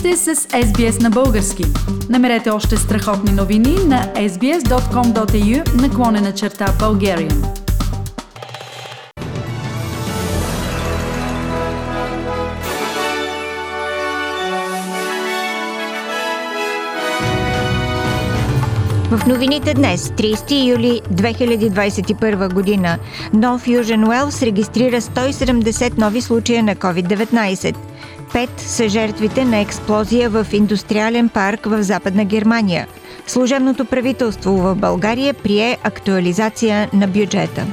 сте с SBS на български. Намерете още страхотни новини на sbs.com.au наклонена черта Bulgarian. В новините днес, 30 юли 2021 година, Нов Южен Уелс регистрира 170 нови случая на COVID-19. Пет са жертвите на експлозия в индустриален парк в Западна Германия. Служебното правителство в България прие актуализация на бюджета.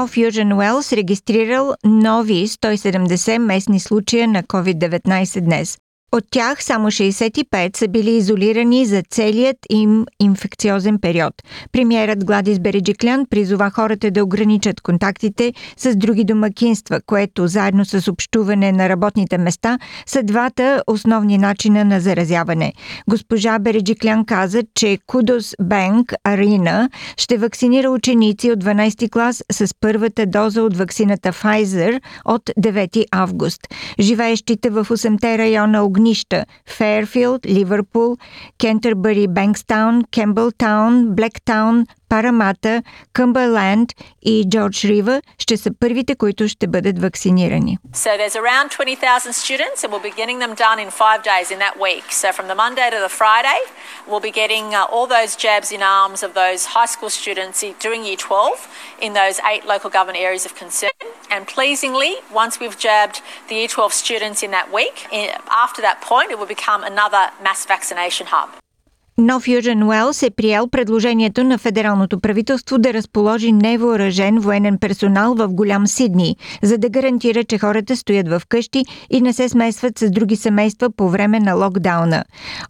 Нов Южен Уелс регистрирал нови 170 местни случая на COVID-19 днес. От тях само 65 са били изолирани за целият им инфекциозен период. Премьерът Гладис Береджиклян призова хората да ограничат контактите с други домакинства, което заедно с общуване на работните места са двата основни начина на заразяване. Госпожа Береджиклян каза, че Кудос Бенк Арина ще вакцинира ученици от 12 клас с първата доза от вакцината Pfizer от 9 август. Живеещите в 8-те района огнища Фейрфилд, Ливърпул, Кентърбъри, Бенкстаун, Кембълтаун, Блектаун, Парамата, Къмбърленд и Джордж Рива ще са първите, които ще бъдат вакцинирани. So there's around 20,000 students and we'll be getting them done in five days in that week. So from the Monday to the Friday, we'll be getting uh, all those jabs in arms of those high school students doing year 12 in those eight local government areas of concern. And pleasingly, once we've jabbed the year 12 students in that week, after that point, it will become another mass vaccination hub. Нов Южен Уелс е приел предложението на федералното правителство да разположи невооръжен военен персонал в голям Сидни, за да гарантира, че хората стоят в къщи и не се смесват с други семейства по време на локдауна.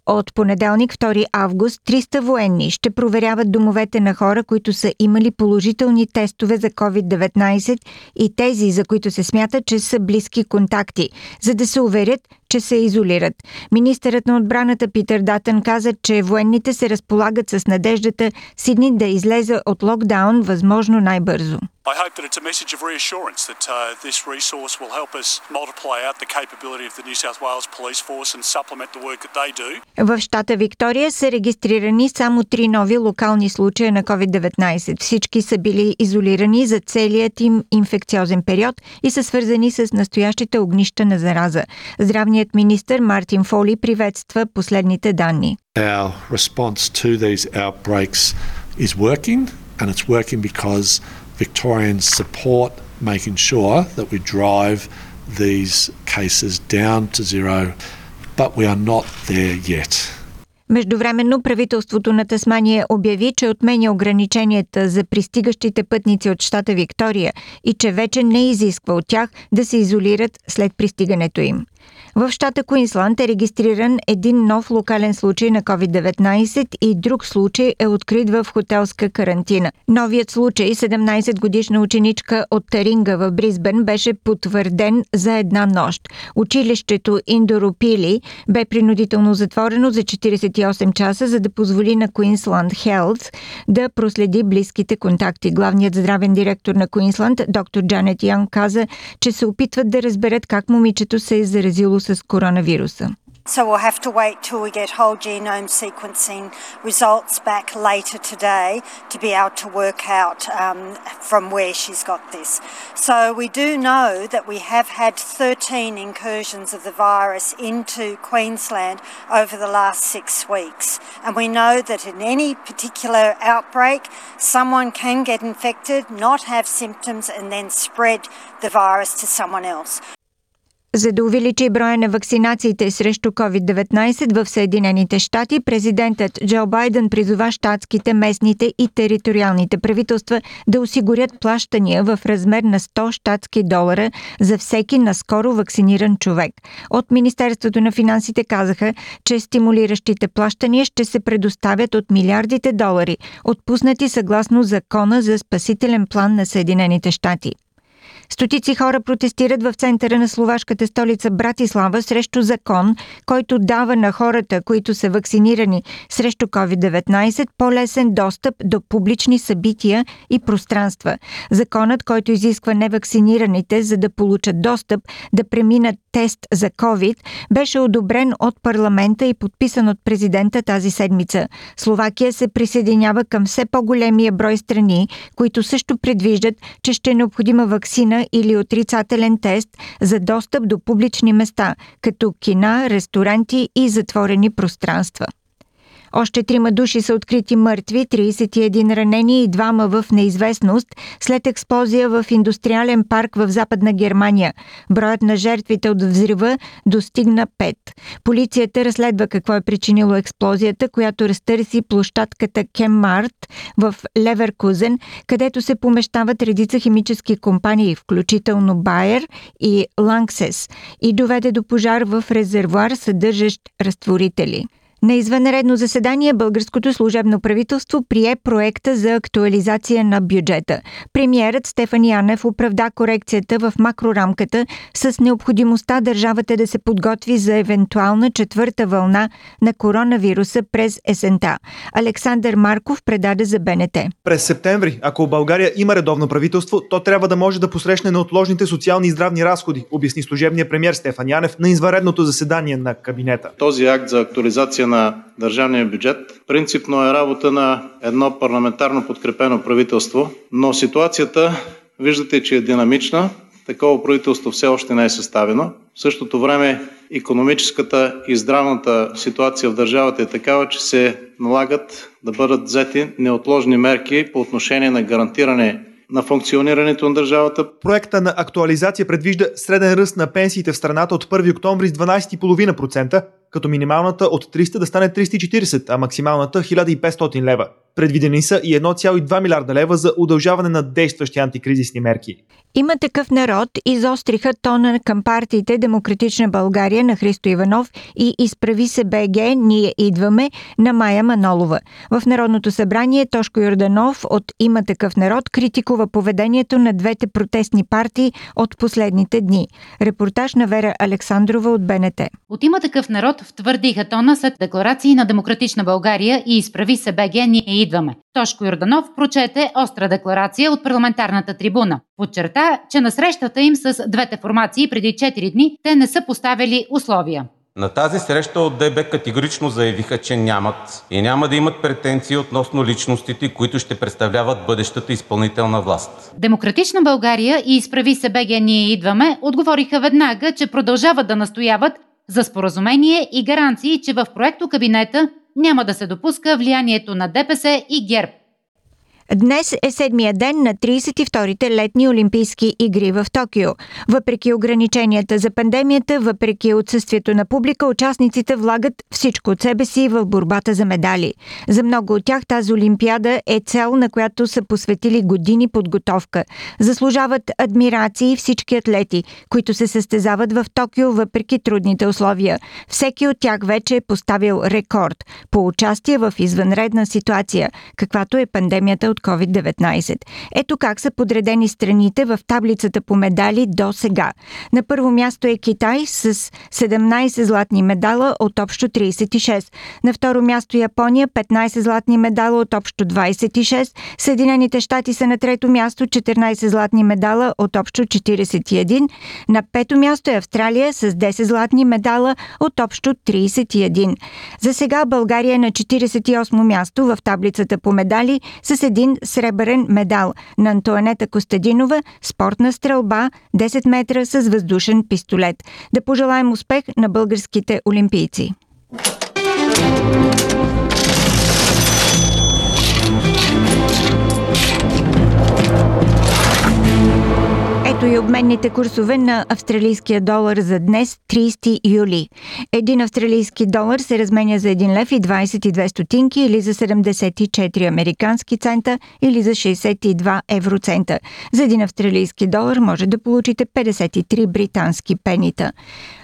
От понеделник 2 август 300 военни ще проверяват домовете на хора, които са имали положителни тестове за COVID-19 и тези, за които се смята, че са близки контакти, за да се уверят, че се изолират. Министърът на отбраната Питър Датън каза, че военните се разполагат с надеждата Сидни да излезе от локдаун възможно най-бързо. I hope that it's a message of reassurance that uh, this resource will help us multiply out the capability of the New South Wales Police Force and supplement the work that they do. В щата Виктория са регистрирани само три нови локални случая на COVID-19. Всички са били изолирани за целият им инфекциозен период и са свързани с настоящите огнища на зараза. Здравният министр Мартин Фоли приветства последните данни. Our response to these outbreaks is working and it's working because Victorians support making sure that we drive these cases down to zero, but we are not there yet. Междувременно правителството на Тасмания обяви, че отменя ограниченията за пристигащите пътници от щата Виктория и че вече не изисква от тях да се изолират след пристигането им. В щата Куинсланд е регистриран един нов локален случай на COVID-19 и друг случай е открит в хотелска карантина. Новият случай, 17-годишна ученичка от Таринга в Бризбен, беше потвърден за една нощ. Училището Индоропили бе принудително затворено за 48 часа, за да позволи на Queensland Health да проследи близките контакти. Главният здравен директор на Куинсланд, доктор Джанет Янг, каза, че се опитват да разберат как момичето се е заразило с коронавируса. So we'll have to wait till we get whole genome sequencing results back later today to be able to work out um, from where she's got this. So we do know that we have had 13 incursions of the virus into Queensland over the last six weeks. And we know that in any particular outbreak, someone can get infected, not have symptoms, and then spread the virus to someone else. За да увеличи броя на вакцинациите срещу COVID-19 в Съединените щати, президентът Джо Байден призова щатските, местните и териториалните правителства да осигурят плащания в размер на 100 щатски долара за всеки наскоро вакциниран човек. От Министерството на финансите казаха, че стимулиращите плащания ще се предоставят от милиардите долари, отпуснати съгласно закона за спасителен план на Съединените щати. Стотици хора протестират в центъра на словашката столица Братислава срещу закон, който дава на хората, които са вакцинирани срещу COVID-19, по-лесен достъп до публични събития и пространства. Законът, който изисква невакцинираните, за да получат достъп, да преминат тест за COVID, беше одобрен от парламента и подписан от президента тази седмица. Словакия се присъединява към все по-големия брой страни, които също предвиждат, че ще е необходима вакцина или отрицателен тест за достъп до публични места, като кина, ресторанти и затворени пространства. Още трима души са открити мъртви, 31 ранени и двама в неизвестност след експлозия в индустриален парк в Западна Германия. Броят на жертвите от взрива достигна 5. Полицията разследва какво е причинило експлозията, която разтърси площадката Кеммарт в Леверкузен, където се помещават редица химически компании, включително Байер и Ланксес, и доведе до пожар в резервуар, съдържащ разтворители. На извънредно заседание българското служебно правителство прие проекта за актуализация на бюджета. Премьерът Стефан Янев оправда корекцията в макрорамката с необходимостта държавата да се подготви за евентуална четвърта вълна на коронавируса през есента. Александър Марков предаде за БНТ. През септември, ако България има редовно правителство, то трябва да може да посрещне неотложните социални и здравни разходи, обясни служебния премьер Стефан Янев на извънредното заседание на кабинета. Този акт за актуализация на държавния бюджет принципно е работа на едно парламентарно подкрепено правителство, но ситуацията виждате, че е динамична. Такова правителство все още не е съставено. В същото време економическата и здравната ситуация в държавата е такава, че се налагат да бъдат взети неотложни мерки по отношение на гарантиране на функционирането на държавата. Проекта на актуализация предвижда среден ръст на пенсиите в страната от 1 октомври с 12,5%, като минималната от 300 да стане 340, а максималната 1500 лева. Предвидени са и 1,2 милиарда лева за удължаване на действащи антикризисни мерки. Има такъв народ изостриха тона към партиите Демократична България на Христо Иванов и Изправи се БГ, ние идваме на Майя Манолова. В Народното събрание Тошко Йорданов от Има такъв народ критикува поведението на двете протестни партии от последните дни. Репортаж на Вера Александрова от БНТ. От Има такъв народ втвърдиха тона след декларации на Демократична България и Изправи се БГ, ние идваме. Тошко Йорданов прочете остра декларация от парламентарната трибуна. Подчерта, че на срещата им с двете формации преди 4 дни те не са поставили условия. На тази среща от ДБ категорично заявиха, че нямат и няма да имат претенции относно личностите, които ще представляват бъдещата изпълнителна власт. Демократична България и изправи се БГ Ние идваме отговориха веднага, че продължават да настояват за споразумение и гаранции, че в проекто кабинета няма да се допуска влиянието на ДПС и ГЕРБ. Днес е седмия ден на 32-те летни Олимпийски игри в Токио. Въпреки ограниченията за пандемията, въпреки отсъствието на публика, участниците влагат всичко от себе си в борбата за медали. За много от тях тази Олимпиада е цел, на която са посветили години подготовка. Заслужават адмирации всички атлети, които се състезават в Токио въпреки трудните условия. Всеки от тях вече е поставил рекорд по участие в извънредна ситуация, каквато е пандемията от COVID-19. Ето как са подредени страните в таблицата по медали до сега. На първо място е Китай с 17 златни медала от общо 36. На второ място Япония 15 златни медала от общо 26. Съединените щати са на трето място 14 златни медала от общо 41. На пето място е Австралия с 10 златни медала от общо 31. За сега България е на 48 място в таблицата по медали с един един сребърен медал на Антуанета Костадинова, спортна стрелба, 10 метра с въздушен пистолет. Да пожелаем успех на българските олимпийци! Ето и обменните курсове на австралийския долар за днес, 30 юли. Един австралийски долар се разменя за 1 лев и 22 стотинки или за 74 американски цента или за 62 евроцента. За един австралийски долар може да получите 53 британски пенита.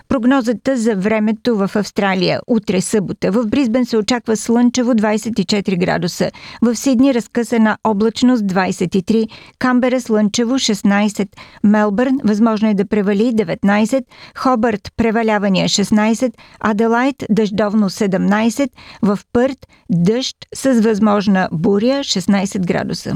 Прогнозата за времето в Австралия. Утре събота. В Бризбен се очаква слънчево 24 градуса. В Сидни разкъсана облачност 23. Камбера слънчево 16. Мелбърн възможно е да превали 19. Хобърт превалявания 16. Аделайт дъждовно 17. В Пърт дъжд с възможна буря 16 градуса.